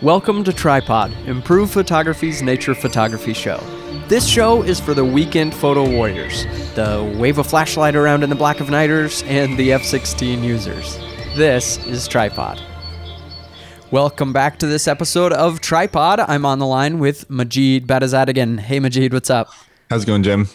Welcome to Tripod, Improve Photography's nature photography show. This show is for the weekend photo warriors, the wave a flashlight around in the black of nighters, and the F 16 users. This is Tripod. Welcome back to this episode of Tripod. I'm on the line with Majid Badazad again. Hey, Majid, what's up? How's it going, Jim?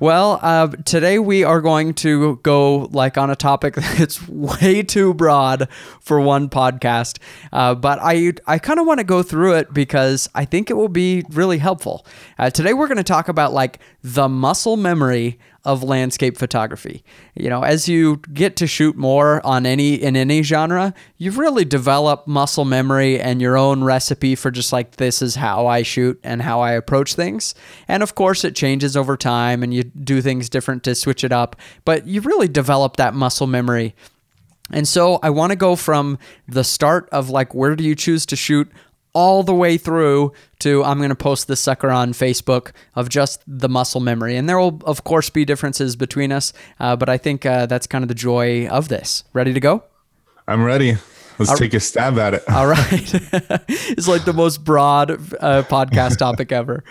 Well, uh, today we are going to go like on a topic that's way too broad for one podcast, uh, but I I kind of want to go through it because I think it will be really helpful. Uh, today we're going to talk about like the muscle memory of landscape photography. You know, as you get to shoot more on any in any genre, you've really develop muscle memory and your own recipe for just like this is how I shoot and how I approach things. And of course, it changes over time and you do things different to switch it up, but you really develop that muscle memory. And so I want to go from the start of like where do you choose to shoot all the way through to I'm going to post this sucker on Facebook of just the muscle memory. And there will, of course, be differences between us, uh, but I think uh, that's kind of the joy of this. Ready to go? I'm ready. Let's take a stab at it. All right. it's like the most broad uh, podcast topic ever.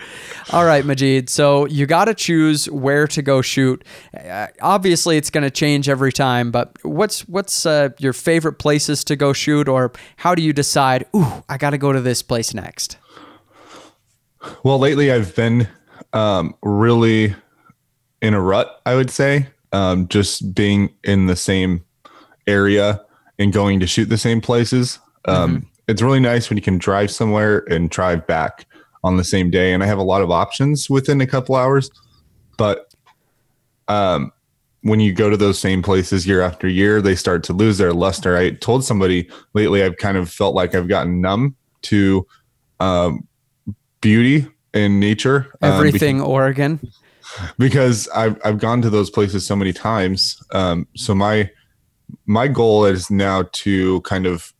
All right, Majid. So you got to choose where to go shoot. Uh, obviously, it's going to change every time, but what's what's uh, your favorite places to go shoot, or how do you decide? Ooh, I got to go to this place next. Well, lately I've been um, really in a rut. I would say um, just being in the same area and going to shoot the same places. Um, mm-hmm. It's really nice when you can drive somewhere and drive back on the same day. And I have a lot of options within a couple hours. But um, when you go to those same places year after year, they start to lose their luster. I told somebody lately I've kind of felt like I've gotten numb to um, beauty and nature. Um, Everything because, Oregon. Because I've I've gone to those places so many times. Um, so my my goal is now to kind of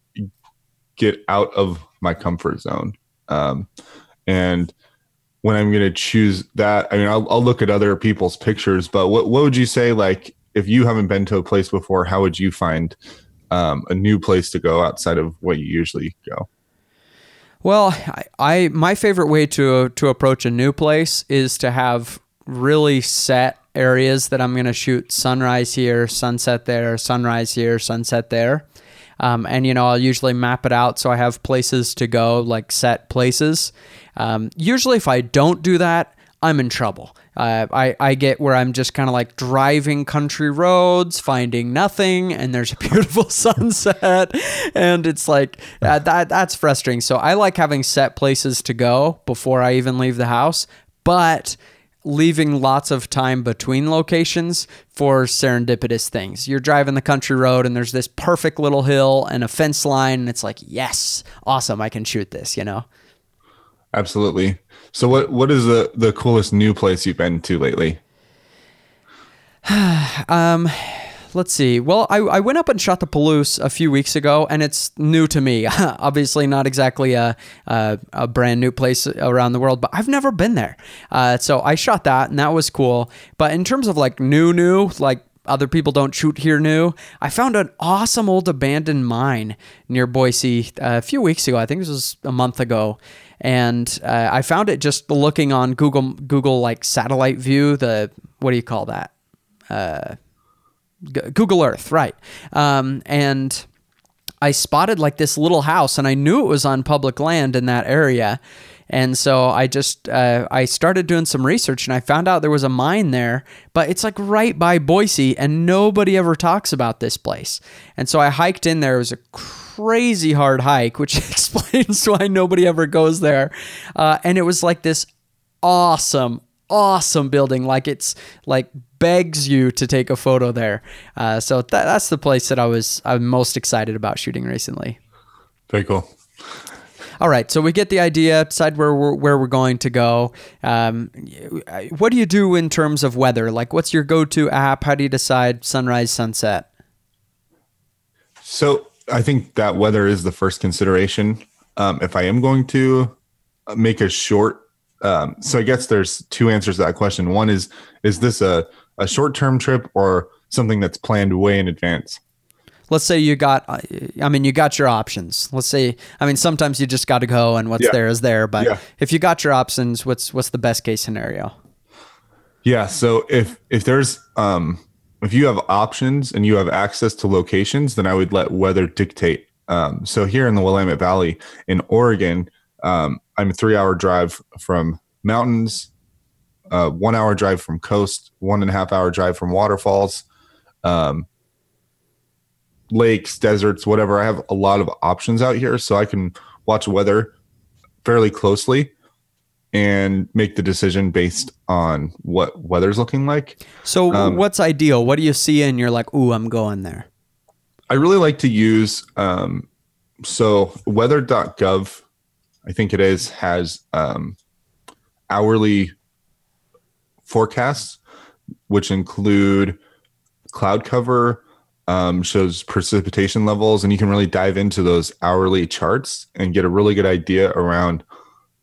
get out of my comfort zone. Um, and when I'm going to choose that, I mean, I'll, I'll, look at other people's pictures, but what, what would you say? Like, if you haven't been to a place before, how would you find um, a new place to go outside of what you usually go? Well, I, I my favorite way to to approach a new place is to have really set areas that I'm going to shoot sunrise here, sunset there, sunrise here, sunset there. Um, and, you know, I'll usually map it out so I have places to go, like set places. Um, usually, if I don't do that, I'm in trouble. Uh, I, I get where I'm just kind of like driving country roads, finding nothing, and there's a beautiful sunset, and it's like uh, that that's frustrating. So I like having set places to go before I even leave the house, but leaving lots of time between locations for serendipitous things. You're driving the country road and there's this perfect little hill and a fence line and it's like, "Yes, awesome, I can shoot this," you know. Absolutely. So what what is the the coolest new place you've been to lately? um let's see. Well, I, I went up and shot the Palouse a few weeks ago, and it's new to me. Obviously, not exactly a, a, a, brand new place around the world, but I've never been there. Uh, so I shot that, and that was cool. But in terms of like new, new, like other people don't shoot here new. I found an awesome old abandoned mine near Boise uh, a few weeks ago. I think this was a month ago, and uh, I found it just looking on Google Google like satellite view. The what do you call that? Uh, Google Earth, right? Um, and I spotted like this little house, and I knew it was on public land in that area. And so I just uh, I started doing some research, and I found out there was a mine there, but it's like right by Boise, and nobody ever talks about this place. And so I hiked in there. It was a crazy hard hike, which explains why nobody ever goes there. Uh, and it was like this awesome, awesome building. Like it's like begs you to take a photo there. Uh, so that, that's the place that I was I'm most excited about shooting recently. Very cool. All right, so we get the idea, decide where we're, where we're going to go. Um, what do you do in terms of weather? Like, what's your go-to app? How do you decide sunrise, sunset? So I think that weather is the first consideration. Um, if I am going to make a short um, so I guess there's two answers to that question. One is is this a a short term trip or something that's planned way in advance? let's say you got, I mean, you got your options. Let's say, I mean, sometimes you just got to go, and what's Yeah. there is there. But Yeah. if you got your options, what's what's the best case scenario? Yeah. So if if there's um if you have options and you have access to locations, then I would let weather dictate. Um, so here in the Willamette Valley in Oregon, um, I'm a three hour drive from mountains, uh, one hour drive from coast, one and a half hour drive from waterfalls, um, lakes, deserts, whatever. I have a lot of options out here, so I can watch weather fairly closely and make the decision based on what weather's looking like. So Um, what's ideal? What do you see, and you're like, ooh, I'm going there. I really like to use um, so weather.gov, I think it is, has um, hourly forecasts, which include cloud cover, um, shows precipitation levels, and you can really dive into those hourly charts and get a really good idea around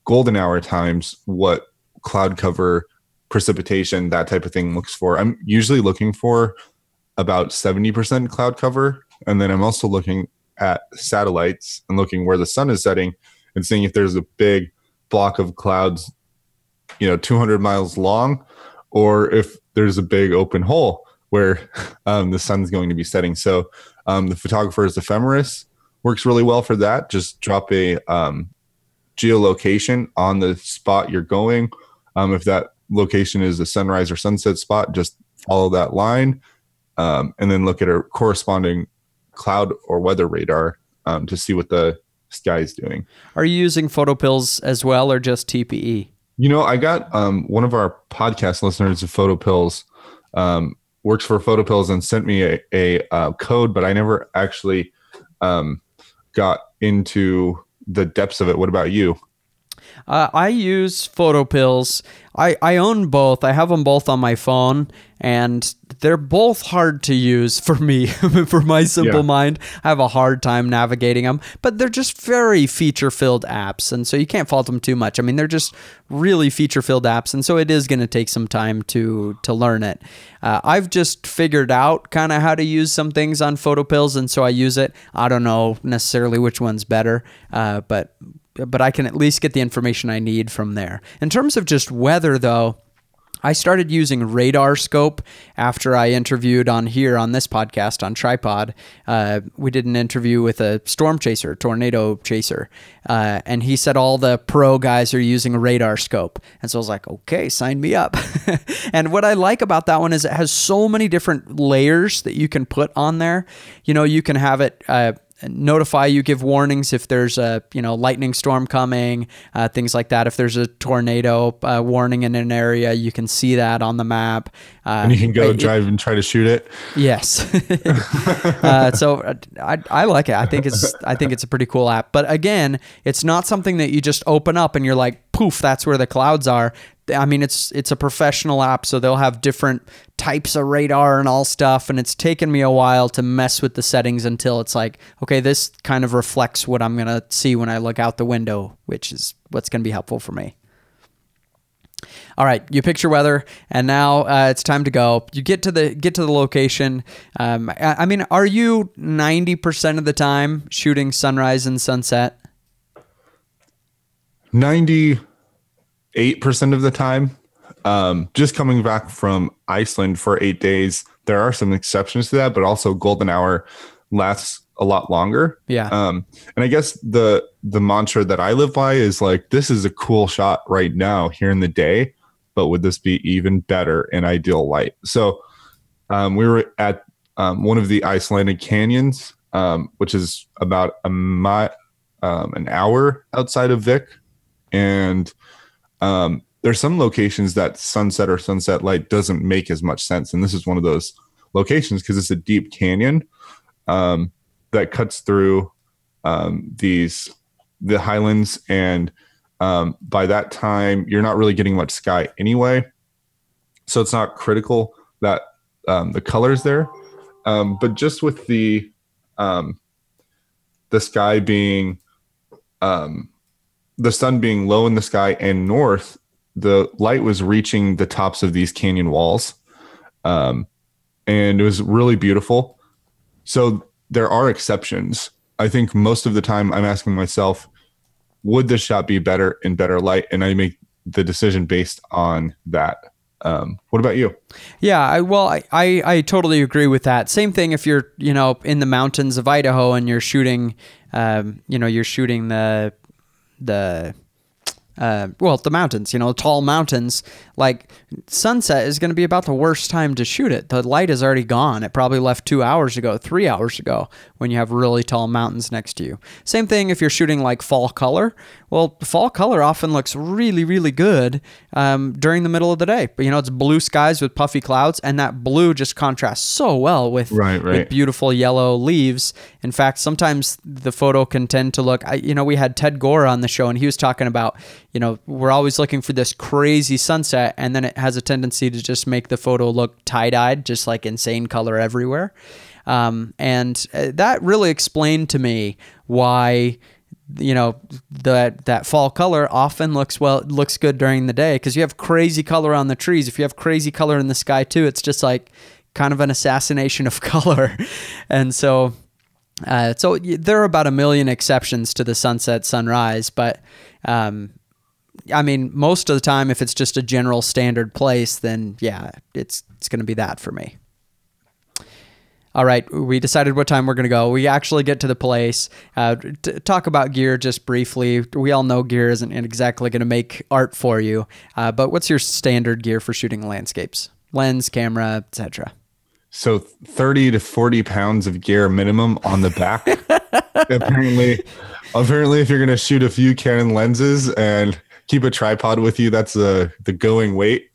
golden hour times what cloud cover precipitation that type of thing looks for. I'm usually looking for about 70% cloud cover and then i'm also looking at satellites and looking where the sun is setting and seeing if there's a big block of clouds you know 200 miles long or if there's a big open hole where um, the sun's going to be setting. So um, the photographer's ephemeris works really well for that. Just drop a um, geolocation on the spot you're going. Um, if that location is a sunrise or sunset spot just follow that line um, and then look at a corresponding cloud or weather radar um, to see what the sky is doing. Are you using PhotoPills as well, or just? TPE? You know, I got um, one of our podcast listeners of PhotoPills um, works for PhotoPills and sent me a, a uh, code, but I never actually um, got into the depths of it. What about you? Uh, I use PhotoPills. I, I own both. I have them both on my phone, and they're both hard to use for me. for my simple Yeah. mind, I have a hard time navigating them. But they're just very feature filled apps, and so you can't fault them too much. I mean, they're just really feature filled apps, and so it is going to take some time to to learn it. Uh, I've just figured out kind of how to use some things on PhotoPills, and so I use it. I don't know necessarily which one's better, uh, but but I can at least get the information I need from there. In terms of just weather, though, I started using RadarScope after I interviewed on here on this podcast on Tripod. Uh, we did an interview with a storm chaser, tornado chaser, uh, and he said all the pro guys are using RadarScope. And so I was like, okay, sign me up. and what I like about that one is it has so many different layers that you can put on there. You know, you can have it. Uh, notify you give warnings if there's a you know lightning storm coming uh, things like that if there's a tornado uh, warning in an area you can see that on the map uh, And you can go it- drive and try to shoot it. Yes. uh, so uh, I, I like it. I think it's I think it's a pretty cool app. But again, it's not something that you just open up and you're like, poof, that's where the clouds are. I mean, it's it's a professional app, so they'll have different types of radar and all stuff. And it's taken me a while to mess with the settings until it's like, okay, this kind of reflects what I'm gonna see when I look out the window, which is what's gonna be helpful for me. All right, you picture weather, and now uh, it's time to go. You get to the get to the location. Um, I, I mean, are you ninety percent of the time shooting sunrise and sunset? 98% of the time. Um, just coming back from Iceland for eight days, there are some exceptions to that, but also golden hour lasts a lot longer. Yeah, Um, and I guess the the mantra that I live by is like, this is a cool shot right now here in the day, but would this be even better in ideal light? So um, we were at um, one of the Icelandic canyons, um, which is about a mi- um, an hour outside of Vik, and um, there's some locations that sunset or sunset light doesn't make as much sense, and this is one of those locations because it's a deep canyon um, that cuts through um, these the highlands, and um, by that time you're not really getting much sky anyway, so it's not critical that um, the colors there, um, but just with the the sky being um, the sun being low in the sky and north, the light was reaching the tops of these canyon walls, um, and it was really beautiful. So there are exceptions. I think most of the time I'm asking myself, would this shot be better in better light? And I make the decision based on that. Um, what about you? Yeah, I, well, I, I, I totally agree with that. Same thing if you're, you know, in the mountains of Idaho and you're shooting, um, you know, you're shooting the, the, uh, well, the mountains, you know, tall mountains, like sunset is going to be about the worst time to shoot it. The light is already gone. It probably left two hours ago, three hours ago, when you have really tall mountains next to you. Same thing if you're shooting like fall color. Well, fall color often looks really, really good um, during the middle of the day. But, you know, it's blue skies with puffy clouds, and that blue just contrasts so well with, Right, right. with beautiful yellow leaves. In fact, sometimes the photo can tend to look, I, you know, we had Ted Gore on the show and he was talking about, you know, we're always looking for this crazy sunset and then it has a tendency to just make the photo look tie dyed, just like insane color everywhere. Um, and uh, that really explained to me why you know that that fall color often looks well looks good during the day because you have crazy color on the trees if you have crazy color in the sky too it's just like kind of an assassination of color and so uh, so there are about a million exceptions to the sunset sunrise but um, I mean, most of the time, if it's just a general standard place, then yeah, it's it's going to be that for me. All right, we decided what time we're going to go. We actually get to the place. Uh, t- talk about gear just briefly. We all know gear isn't exactly going to make art for you, uh, but what's your standard gear for shooting landscapes? Lens, camera, etc. So 30 to 40 pounds of gear minimum on the back. apparently, apparently, if you're going to shoot a few Canon lenses and keep a tripod with you, that's the the going weight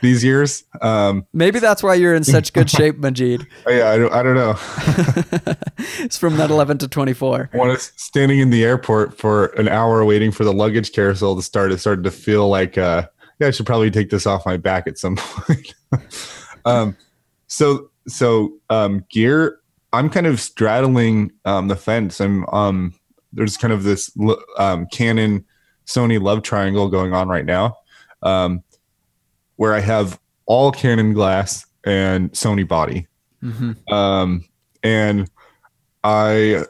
these years. Um, Maybe that's why you're in such good shape, Majid. yeah, I don't, I don't know. It's from that 11 to 24. when I was standing in the airport for an hour waiting for the luggage carousel to start, it started to feel like, uh, yeah, I should probably take this off my back at some point. um, so, so um, gear, I'm kind of straddling um, the fence. I'm um, there's kind of this um, Canon Sony love triangle going on right now, um, where I have all Canon glass and Sony body hmm um, and I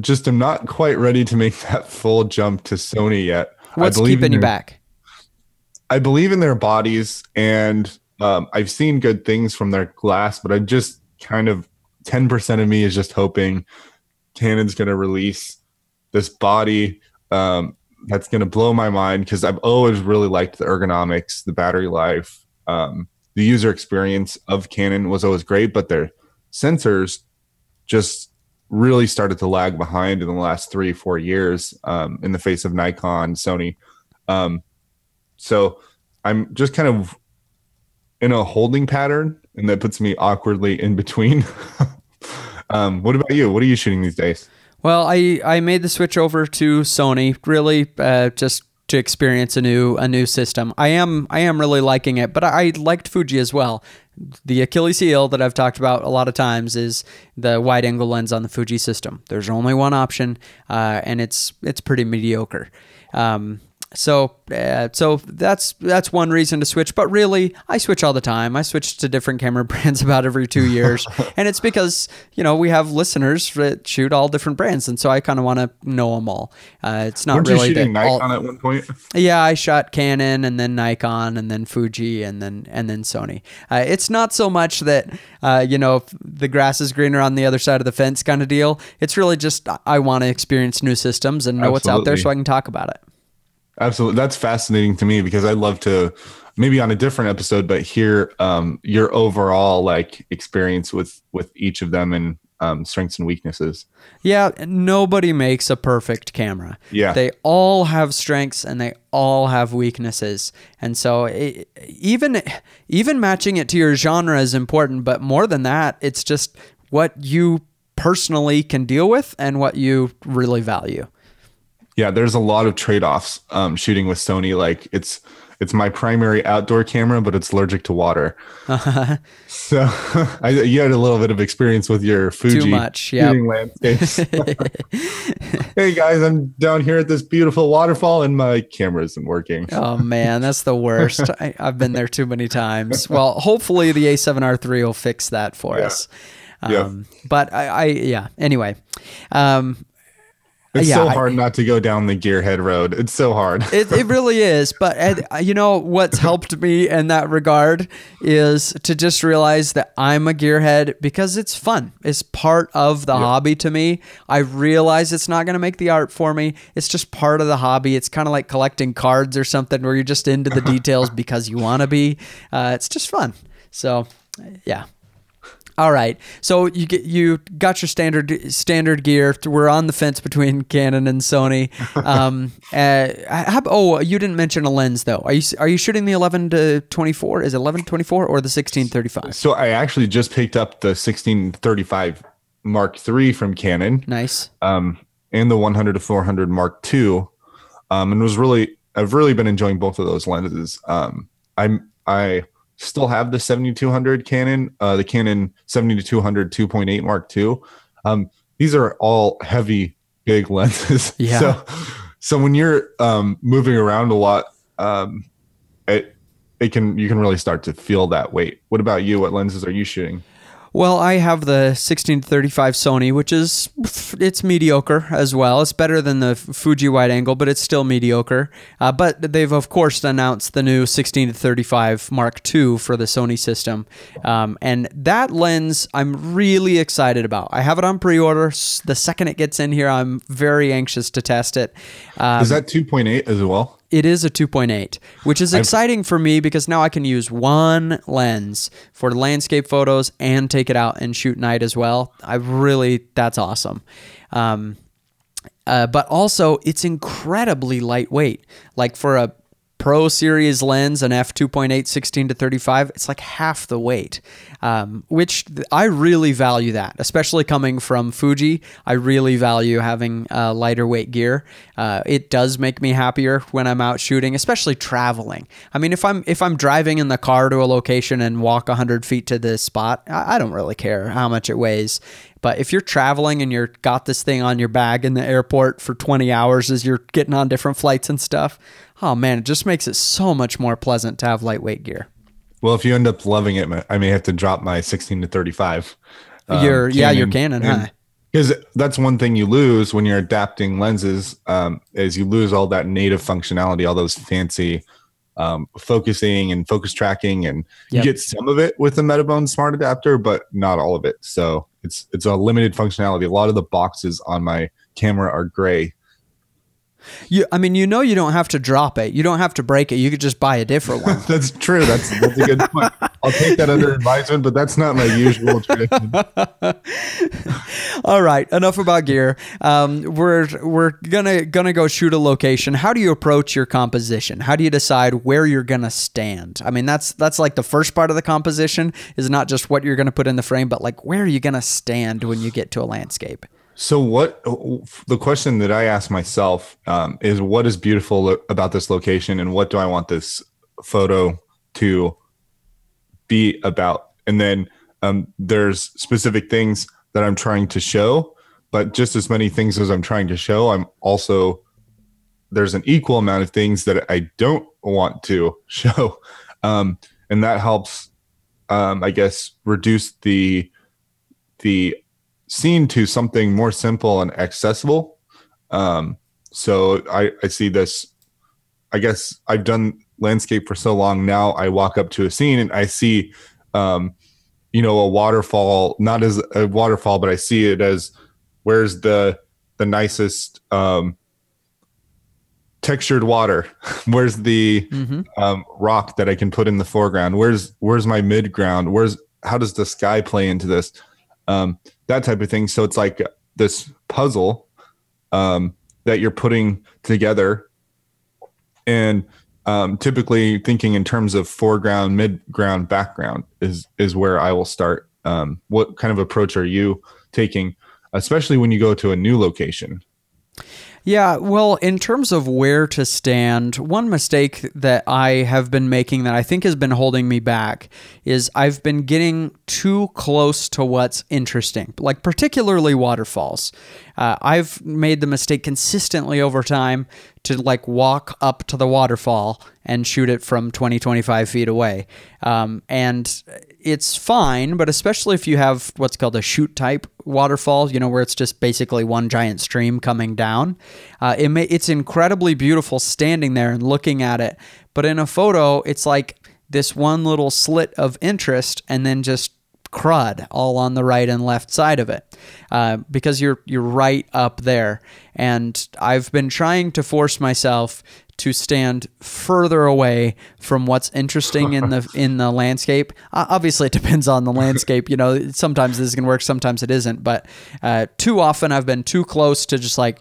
just am not quite ready to make that full jump to Sony yet. What's I believe keeping in you back? I believe in their bodies, and um, I've seen good things from their glass, but I just kind of ten percent of me is just hoping Canon's going to release this body um, that's going to blow my mind because I've always really liked the ergonomics, the battery life, um, the user experience of Canon was always great, but their sensors just really started to lag behind in the last three, four years um, in the face of Nikon, Sony. Um, so I'm just kind of in a holding pattern, and that puts me awkwardly in between. um, what about you? What are you shooting these days? Well, I, I made the switch over to Sony really uh, just to experience a new a new system. I am I am really liking it, but I, I liked Fuji as well. The Achilles heel that I've talked about a lot of times is the wide angle lens on the Fuji system. There's only one option, uh, and it's it's pretty mediocre. Um, so uh, so that's that's one reason to switch but really i switch all the time i switch to different camera brands about every two years and it's because you know we have listeners that shoot all different brands and so i kind of want to know them all uh, it's not Weren't really you shooting that all- Nikon at one point? yeah, I shot Canon and then Nikon and then Fuji and then and then Sony. Uh, it's not so much that uh, you know the grass is greener on the other side of the fence kind of deal. It's really just I want to experience new systems and know what's out there so I can talk about it. Absolutely. That's fascinating to me because I love to maybe on a different episode, but hear um, your overall like experience with with each of them and um, strengths and weaknesses. Yeah, nobody makes a perfect camera. Yeah. They all have strengths and they all have weaknesses. And so it, even even matching it to your genre is important, but more than that, it's just what you personally can deal with and what you really value. Yeah, there's a lot of trade-offs um, shooting with Sony. Like it's it's my primary outdoor camera, but it's allergic to water. So I, you had a little bit of experience with your Fuji much, yeah. shooting landscapes. hey guys, I'm down here at this beautiful waterfall, and my camera isn't working. Oh man, that's the worst. I, I've been there too many times. Well, hopefully the A7R3 will fix that for Yeah. us. Yeah. Um, But I, I, yeah. Anyway, um, It's yeah, so I- hard not to go down the gearhead road. It's so hard. it, it really is. But uh, you know what's helped me in that regard is to just realize that I'm a gearhead because it's fun. It's part of the hobby to me. I realize it's not going to make the art for me. It's just part of the hobby. It's kind of like collecting cards or something where you're just into the details because you want to be. Uh, it's just fun. So, yeah. All right. So you get you got your standard standard gear. We're on the fence between Canon and Sony. Um, uh, how, oh, you didn't mention a lens though. Are you are you shooting the 11 to 24? Is it 11 24 or the 16 35? So I actually just picked up the 1635 Mark III from Canon. Nice. um, and the 100 to 400 Mark II, um, and was really I've really been enjoying both of those lenses. Um, I'm I still have the 7200 Canon, uh, the Canon 7200 2.8 Mark II. Um, these are all heavy, big lenses. Yeah. So, so when you're um, moving around a lot, um, it it can you can really start to feel that weight. What about you? What lenses are you shooting? Well, I have the 1635 Sony, which is it's mediocre as well. It's better than the Fuji wide angle, but it's still mediocre. Uh, but they've of course announced the new 1635 Mark II for the Sony system, um, and that lens I'm really excited about. I have it on pre-order. The second it gets in here, I'm very anxious to test it. Um, Is that 2.8 as well? It is a 2.8, which is exciting for me because now I can use one lens for landscape photos and take it out and shoot night as well. I really, that's awesome. Um, uh, but also, it's incredibly lightweight. Like for a Pro Series lens, an f2.8 16 to 35, it's like half the weight, um, which I really value that, especially coming from Fuji. I really value having uh, lighter weight gear. Uh, it does make me happier when I'm out shooting, especially traveling. I mean, if I'm if I'm driving in the car to a location and walk 100 feet to this spot, I, I don't really care how much it weighs. But if you're traveling and you're got this thing on your bag in the airport for 20 hours as you're getting on different flights and stuff, oh man, it just makes it so much more pleasant to have lightweight gear. Well, if you end up loving it, I may have to drop my 16 to 35. um, your yeah, your Canon, huh? Because that's one thing you lose when you're adapting lenses um, is you lose all that native functionality, all those fancy um, focusing and focus tracking, and Yep. you get some of it with the Metabone Smart Adapter, but not all of it. So it's it's a limited functionality. A lot of the boxes on my camera are gray. You, I mean, you know, you don't have to drop it. You don't have to break it. You could just buy a different one. That's true. That's that's a good point. I'll take that under advisement, but that's not my usual tradition. All right, enough about gear. Um, we're we're gonna gonna go shoot a location. How do you approach your composition? How do you decide where you're gonna stand? I mean, that's that's like the first part of the composition is not just what you're gonna put in the frame, but like where are you gonna stand when you get to a landscape? So, what the question that I ask myself um, is, what is beautiful about this location, and what do I want this photo to be about? And then um, there's specific things that I'm trying to show, but just as many things as I'm trying to show, I'm also there's an equal amount of things that I don't want to show, um, and that helps, um, I guess, reduce the the scene to something more simple and accessible. Um, so I, I see this. I guess I've done landscape for so long now. I walk up to a scene and I see, um, you know, a waterfall, not as a waterfall, but I see it as where's the the nicest um, textured water. where's the Mm-hmm. um, rock that I can put in the foreground? Where's where's my mid ground? Where's how does the sky play into this? Um, that type of thing. So it's like this puzzle um, that you're putting together, and um, typically thinking in terms of foreground, midground, background is is where I will start. Um, what kind of approach are you taking, especially when you go to a new location? Yeah, well, in terms of where to stand, one mistake that I have been making that I think has been holding me back is I've been getting too close to what's interesting, like particularly waterfalls. Uh, I've made the mistake consistently over time to like walk up to the waterfall and shoot it from 20, 25 feet away. Um, and it's fine, but especially if you have what's called a chute type waterfall, you know, where it's just basically one giant stream coming down, uh, it may, it's incredibly beautiful standing there and looking at it. But in a photo, it's like this one little slit of interest and then just crud all on the right and left side of it uh, because you're you're right up there and I've been trying to force myself to stand further away from what's interesting in the in the landscape. Uh, obviously, it depends on the landscape. You know, sometimes this is gonna work, sometimes it isn't. But uh, too often, I've been too close to just like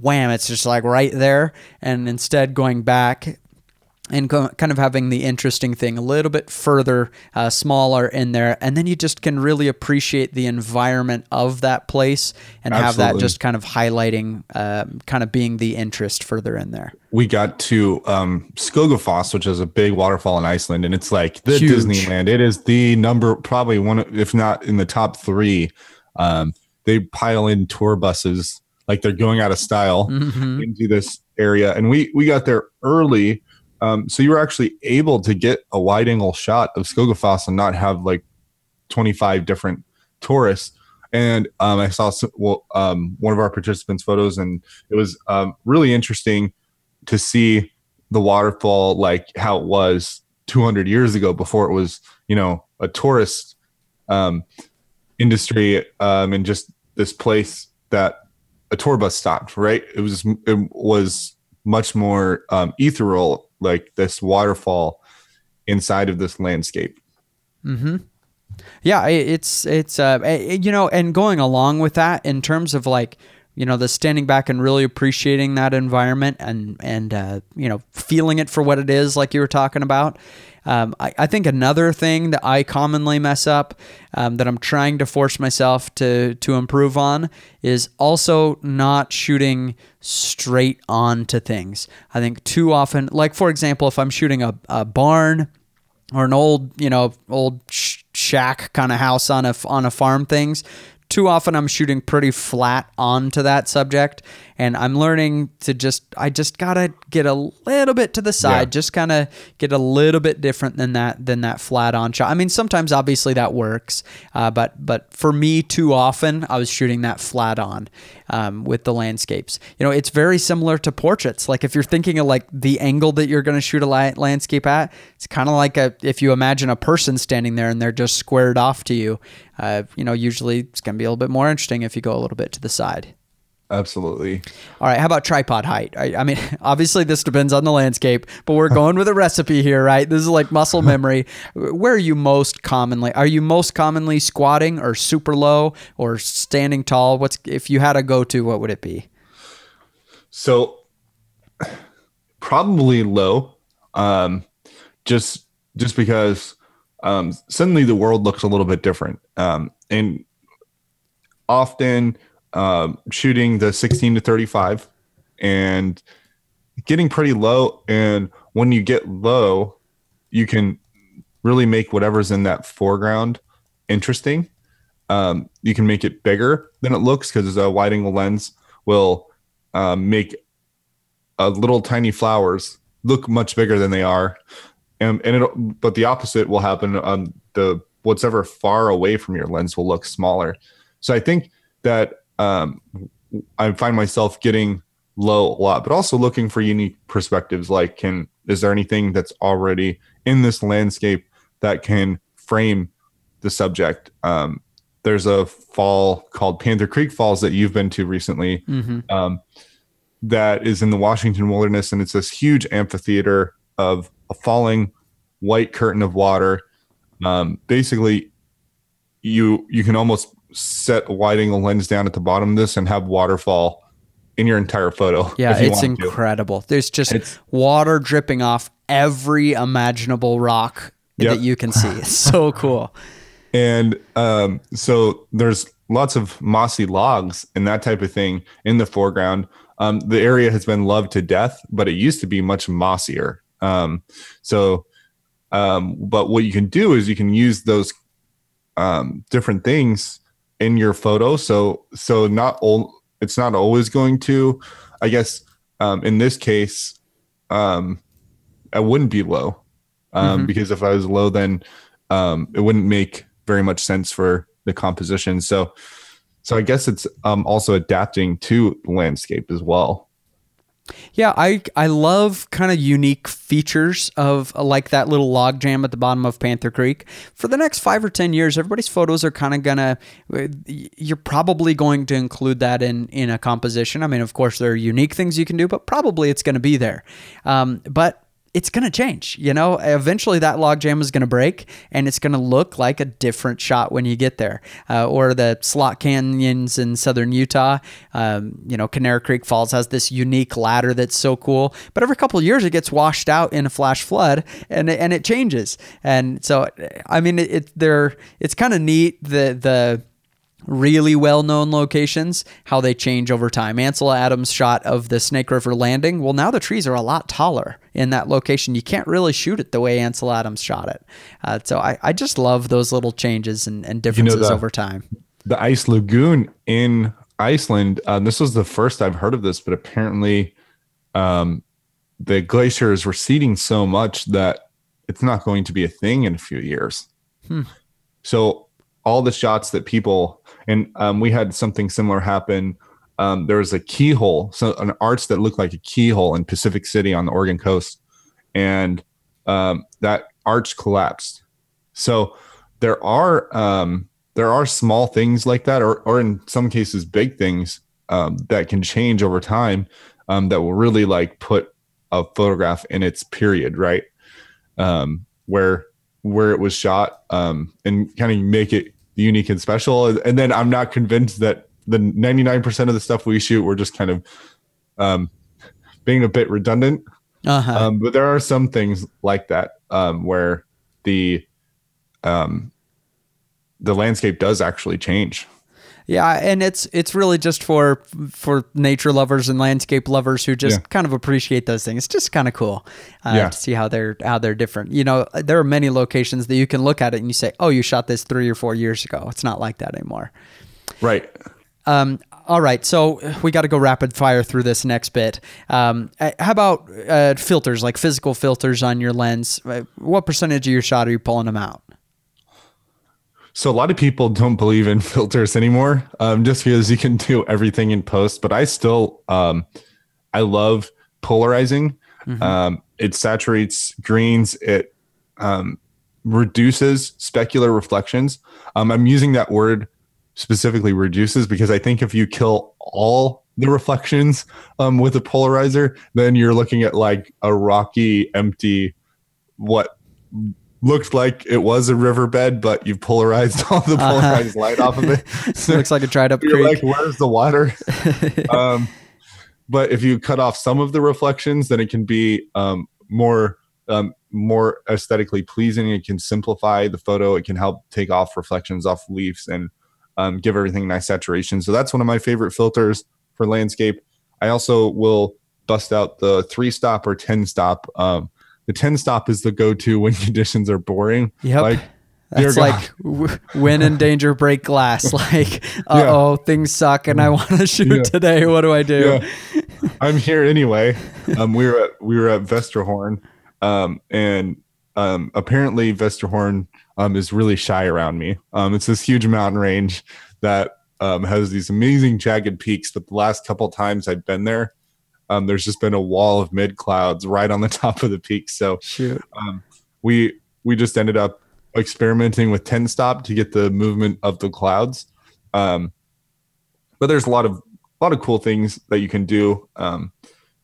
wham, it's just like right there, and instead going back and kind of having the interesting thing a little bit further uh, smaller in there and then you just can really appreciate the environment of that place and Absolutely. have that just kind of highlighting uh, kind of being the interest further in there we got to um, Skogafoss, which is a big waterfall in Iceland, and it's like the Huge. Disneyland. It is the number, probably one, if not in the top three. Um, they pile in tour buses like they're going out of style mm-hmm. into this area, and we we got there early um, so you were actually able to get a wide angle shot of Skogafoss and not have like 25 different tourists. And um, I saw some, well, um, one of our participants' photos, and it was um, really interesting to see the waterfall like how it was 200 years ago before it was, you know, a tourist um, industry um, and just this place that a tour bus stopped. Right? It was it was much more ethereal like this waterfall inside of this landscape. Mm-hmm. Yeah, it's it's uh you know, and going along with that in terms of like you know the standing back and really appreciating that environment and and uh, you know feeling it for what it is, like you were talking about. Um, I, I, think another thing that I commonly mess up um, that I'm trying to force myself to to improve on is also not shooting straight on to things. I think too often, like for example, if I'm shooting a, a barn or an old you know old shack kind of house on a on a farm things too often I'm shooting pretty flat onto that subject and I'm learning to just I just got to get a little bit to the side, yeah. just kind of get a little bit different than that than that flat on shot. I mean, sometimes obviously that works, uh, but but for me too often I was shooting that flat on um, with the landscapes. You know, it's very similar to portraits. Like if you're thinking of like the angle that you're going to shoot a landscape at, it's kind of like a if you imagine a person standing there and they're just squared off to you uh, you know, usually it's going to be a little bit more interesting if you go a little bit to the side. Absolutely. All right. How about tripod height? I, I, mean, obviously this depends on the landscape, but we're going with a recipe here, right? This is like muscle memory. Where are you most commonly? Are you most commonly squatting or super low or standing tall? What's if you had a go to? What would it be? So, probably low. Um, just just because um, suddenly the world looks a little bit different. Um, and often um, shooting the 16 to 35 and getting pretty low. And when you get low, you can really make whatever's in that foreground interesting. Um, you can make it bigger than it looks because a wide angle lens will um, make a little tiny flowers look much bigger than they are and and it but the opposite will happen on the what's ever far away from your lens will look smaller so i think that um, i find myself getting low a lot but also looking for unique perspectives like can is there anything that's already in this landscape that can frame the subject um, there's a fall called panther creek falls that you've been to recently mm-hmm. um, that is in the washington wilderness and it's this huge amphitheater of a falling white curtain of water. Um, basically, you you can almost set a wide angle lens down at the bottom of this and have waterfall in your entire photo. Yeah, it's incredible. To. There's just it's, water dripping off every imaginable rock yep. that you can see. It's so cool. And um, so there's lots of mossy logs and that type of thing in the foreground. Um, the area has been loved to death, but it used to be much mossier. Um, so, um, but what you can do is you can use those um, different things in your photo. So, so not all, it's not always going to, I guess, um, in this case, um, I wouldn't be low um, mm-hmm. because if I was low, then um, it wouldn't make very much sense for the composition. So, so I guess it's um, also adapting to the landscape as well. Yeah, I I love kind of unique features of uh, like that little log jam at the bottom of Panther Creek. For the next five or ten years, everybody's photos are kind of gonna. uh, You're probably going to include that in in a composition. I mean, of course, there are unique things you can do, but probably it's going to be there. Um, but it's going to change. You know, eventually that log jam is going to break and it's going to look like a different shot when you get there. Uh, or the slot canyons in southern Utah. Um, you know, Kanarra Creek Falls has this unique ladder that's so cool. But every couple of years it gets washed out in a flash flood and, and it changes. And so, I mean, it, it they're, it's kind of neat the, the, really well known locations, how they change over time. Ansel Adams' shot of the Snake River landing, well, now the trees are a lot taller in that location. You can't really shoot it the way Ansel Adams shot it. Uh, so I, I just love those little changes and, and differences the- over time. the ice lagoon in Iceland. Uh, this was the first I've heard of this, but apparently, um, the glacier is receding so much that it's not going to be a thing in a few years. Hmm. So all the shots that people and um, we had something similar happen. Um, there was a keyhole, so an arch that looked like a keyhole in Pacific City on the Oregon coast, and um, that arch collapsed. So there are um, there are small things like that, or or in some cases big things um, that can change over time um, that will really like put a photograph in its period, right? Where where it was shot and kind of make it unique and special. And then I'm not convinced that the 99% of the stuff we shoot, we're just kind of um, being a bit redundant. Uh-huh. Um, but there are some things like that um, where the um, the landscape does actually change. Yeah, and it's it's really just for for nature lovers and landscape lovers who just Yeah. kind of appreciate those things. It's just kind of cool uh, Yeah. to see how they're how they're different. You know, there are many locations that you can look at it and you say, "Oh, you shot this three or four years ago." It's not like that anymore. Right. Um, all right, so we got to go rapid fire through this next bit. Um, how about uh, filters, like physical filters on your lens? Uh, What percentage of your shot are you pulling them out? So a lot of people don't believe in filters anymore, um, just because you can do everything in post. But I still, um, I love polarizing. Um, it saturates greens. It um, reduces specular reflections. Um, I'm using that word specifically reduces because I think if you kill all the reflections um, with a polarizer, then you're looking at like a rocky, empty, what looked like it was a riverbed, but you've polarized all the Uh-huh. polarized light off of it. It looks like a dried up You're creek. like, where's the water? um, but if you cut off some of the reflections, then it can be um, more um, more aesthetically pleasing. It can simplify the photo. It can help take off reflections off leaves and um, give everything nice saturation. So that's one of my favorite filters for landscape. I also will bust out the three stop or ten stop. Um, the ten stop is the go to when conditions are boring. Yep. Like That's like w- win in danger, break glass. Like, uh oh, things suck, and I want to shoot Yeah. today. What do I do? Yeah. I'm here anyway. Um, we were at we were at Vesterhorn, um, and um, apparently Vesterhorn um, is really shy around me. Um, it's this huge mountain range that um, has these amazing jagged peaks. But the last couple times I've been there, um, there's just been a wall of mid clouds right on the top of the peak. So um, we we just ended up experimenting with 10 stop to get the movement of the clouds. Um, but there's a lot of a lot of cool things that you can do um,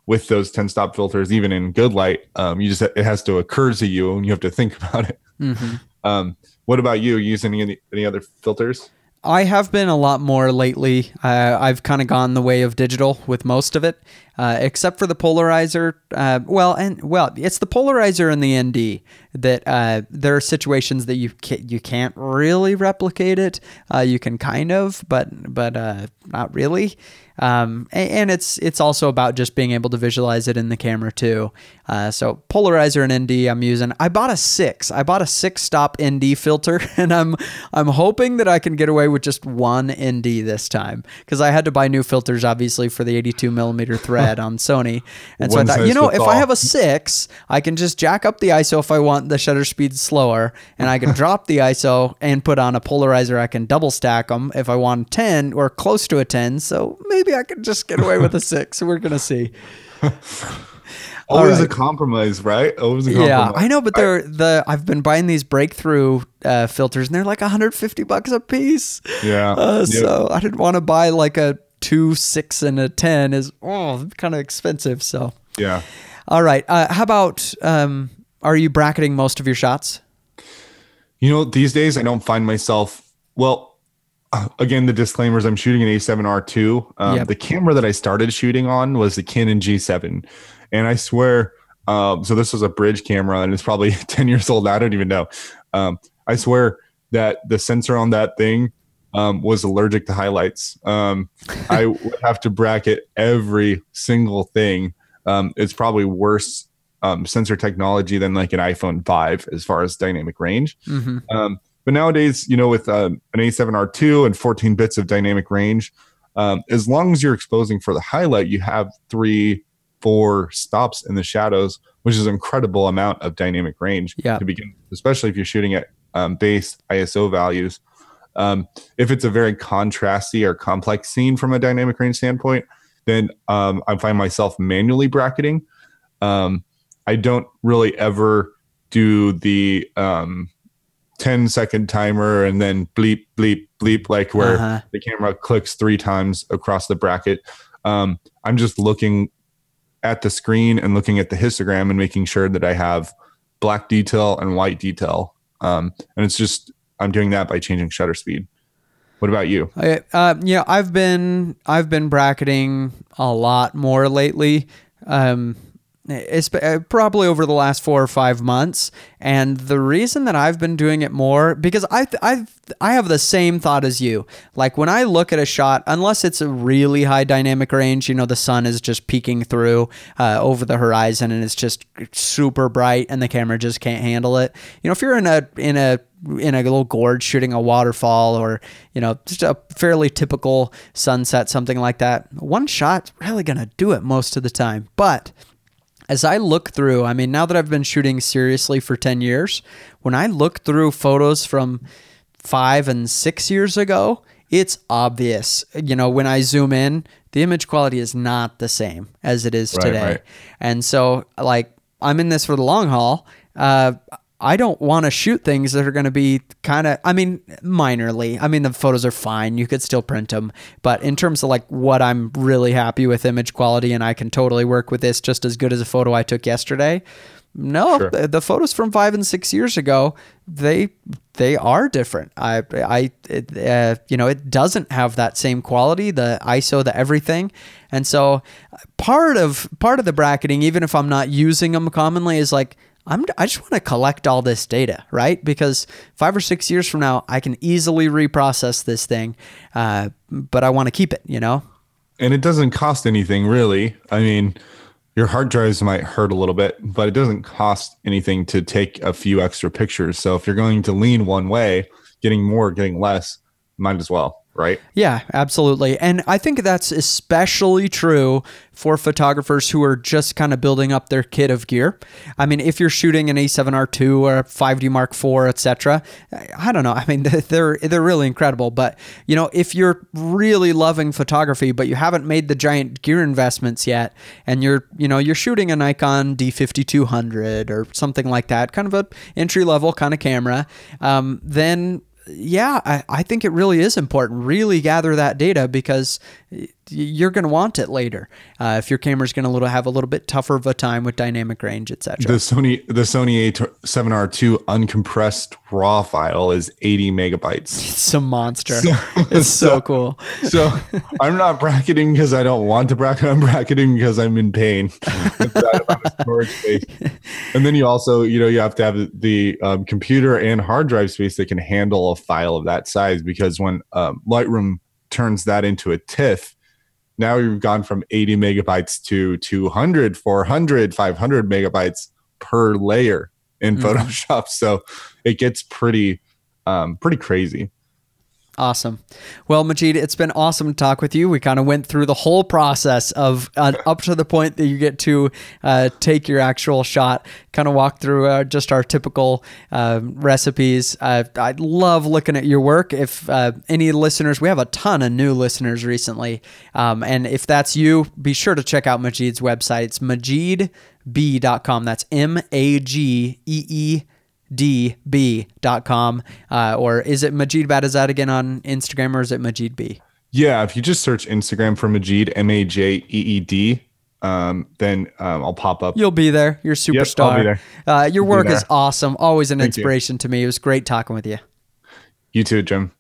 with those 10 stop filters even in good light. Um, you just it has to occur to you and you have to think about it. Hmm um, what about you? Using any any other filters? I have been a lot more lately. Uh, I've kind of gone the way of digital with most of it, uh, except for the polarizer. Uh, well, and well, it's the polarizer and the ND that uh, there are situations that you can't, you can't really replicate it. Uh, you can kind of, but but uh, not really. Um, a- and, it's it's also about just being able to visualize it in the camera too. Uh, so polarizer and ND I'm using. I bought a six. I bought a six stop ND filter, and I'm I'm hoping that I can get away with just one ND this time because I had to buy new filters obviously for the 82 millimeter thread. On Sony. And so I thought, you know, if I have a six, I can just jack up the ISO if I want the shutter speed slower, and I can drop the ISO and put on a polarizer. I can double stack them if I want 10 or close to a 10. So maybe I can just get away with a six. We're going to see. Always right. a compromise, right? Always a compromise. Yeah, I know, but they're the I've been buying these breakthrough uh, filters, and they're like 150 bucks a piece. Yeah. Uh, Yep. So I didn't want to buy like a two, six, and a ten. Is oh, kind of expensive. So Yeah. all right, uh, how about um, are you bracketing most of your shots? You know, these days I don't find myself. Well, uh, again, the disclaimers: I'm shooting an A7R2. Um, Yep. The camera that I started shooting on was the Canon G7, and I swear, um, so this was a bridge camera, and it's probably 10 years old. I don't even know. Um, I swear that the sensor on that thing um, was allergic to highlights. Um, I would have to bracket every single thing. Um, it's probably worse um, sensor technology than like an iPhone 5 as far as dynamic range. Mm-hmm. Um, but nowadays, you know, with um, an A7R2 and 14 bits of dynamic range, um, as long as you're exposing for the highlight, you have three, four stops in the shadows, which is an incredible amount of dynamic range Yeah. to begin, with, especially if you're shooting at um, base ISO values. Um, if it's a very contrasty or complex scene from a dynamic range standpoint, then um, I find myself manually bracketing. Um, I don't really ever do the um, 10 second timer and then bleep, bleep, bleep, like where Uh-huh. the camera clicks three times across the bracket. Um, I'm just looking at the screen and looking at the histogram and making sure that I have black detail and white detail. Um, and it's just, I'm doing that by changing shutter speed. What about you? I, uh, yeah, I've been I've been bracketing a lot more lately. Um, probably over the last four or five months, and the reason that I've been doing it more because I I I have the same thought as you. Like when I look at a shot, unless it's a really high dynamic range, you know, the sun is just peeking through uh, over the horizon and it's just super bright, and the camera just can't handle it. You know, if you're in a in a in a little gorge shooting a waterfall or you know just a fairly typical sunset something like that one shot's really gonna do it most of the time but as I look through, I mean, now that I've been shooting seriously for 10 years, when I look through photos from five and six years ago, it's obvious. You know, when I zoom in, the image quality is not the same as it is Right, today. right. And so, like, I'm in this for the long haul. Uh, I don't want to shoot things that are going to be kind of, I mean, minorly. I mean, the photos are fine. You could still print them. But in terms of like what I'm really happy with image quality and I can totally work with this just as good as a photo I took yesterday. No, Sure. the, the photos from five and six years ago, they they are different. I I it, uh, you know it doesn't have that same quality, the ISO, the everything, and so part of part of the bracketing, even if I'm not using them commonly, is like I'm I just want to collect all this data, right? Because five or six years from now, I can easily reprocess this thing, uh, but I want to keep it, you know. And it doesn't cost anything really. I mean, your hard drives might hurt a little bit, but it doesn't cost anything to take a few extra pictures. So if you're going to lean one way, getting more, getting less, might as well, right? Yeah, absolutely. And I think that's especially true for photographers who are just kind of building up their kit of gear. I mean, if you're shooting an A7R2 or a 5D Mark IV, etc., I don't know. I mean, they're they're really incredible, but you know, if you're really loving photography but you haven't made the giant gear investments yet and you're, you know, you're shooting a Nikon D5200 or something like that, kind of a entry level kind of camera, um, then yeah, I, I think it really is important. Really gather that data because you're going to want it later. Uh, if your camera's going to little have a little bit tougher of a time with dynamic range, etc. The Sony the Sony A7R2 uncompressed raw file is 80 megabytes. It's a monster. it's so cool. So I'm not bracketing because I don't want to bracket. I'm bracketing because I'm in pain. with that amount of storage space. And then you also, you know, you have to have the um, computer and hard drive space that can handle a file of that size. Because when um, Lightroom turns that into a TIFF, now you've gone from 80 megabytes to 200, 400, 500 megabytes per layer in Mhm. Photoshop. So it gets pretty, um, pretty crazy. Awesome. Well, Majeed, it's been awesome to talk with you. We kind of went through the whole process of uh, up to the point that you get to uh, take your actual shot, kind of walk through uh, just our typical uh, recipes. I love looking at your work. If uh, any listeners, we have a ton of new listeners recently. Um, and if that's you, be sure to check out Majeed's website. It's majeedb.com. That's M A G E E db.com uh, or is it Majeed Bad? Is that again on Instagram or is it Majeed B? Yeah, if you just search Instagram for Majeed M A J E E D, um, then um, I'll pop up. You'll be there. You're superstar. Yep, uh, your work is awesome. Always an Thank inspiration you. to me. It was great talking with you. You too, Jim.